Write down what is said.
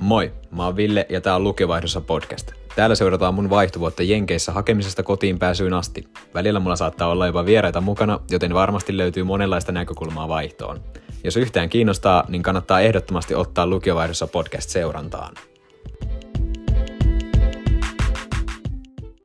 Moi, mä oon Ville ja tää on Lukevaihdossa podcast. Täällä seurataan mun vaihtovuotta Jenkeissä hakemisesta kotiin pääsyyn asti. Välillä mulla saattaa olla jopa vieraita mukana, joten varmasti löytyy monenlaista näkökulmaa vaihtoon. Jos yhtään kiinnostaa, niin kannattaa ehdottomasti ottaa Lukiovaihdossa podcast seurantaan.